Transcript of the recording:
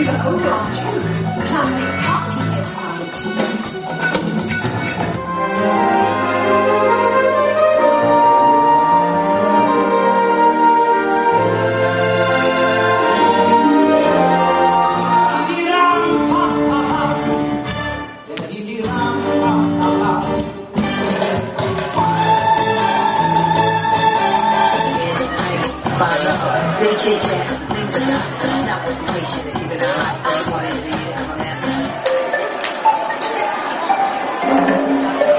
leave an Oberon too. Plan a party DJ Jack. Not with great even a hot thing, what is it? I'm a man.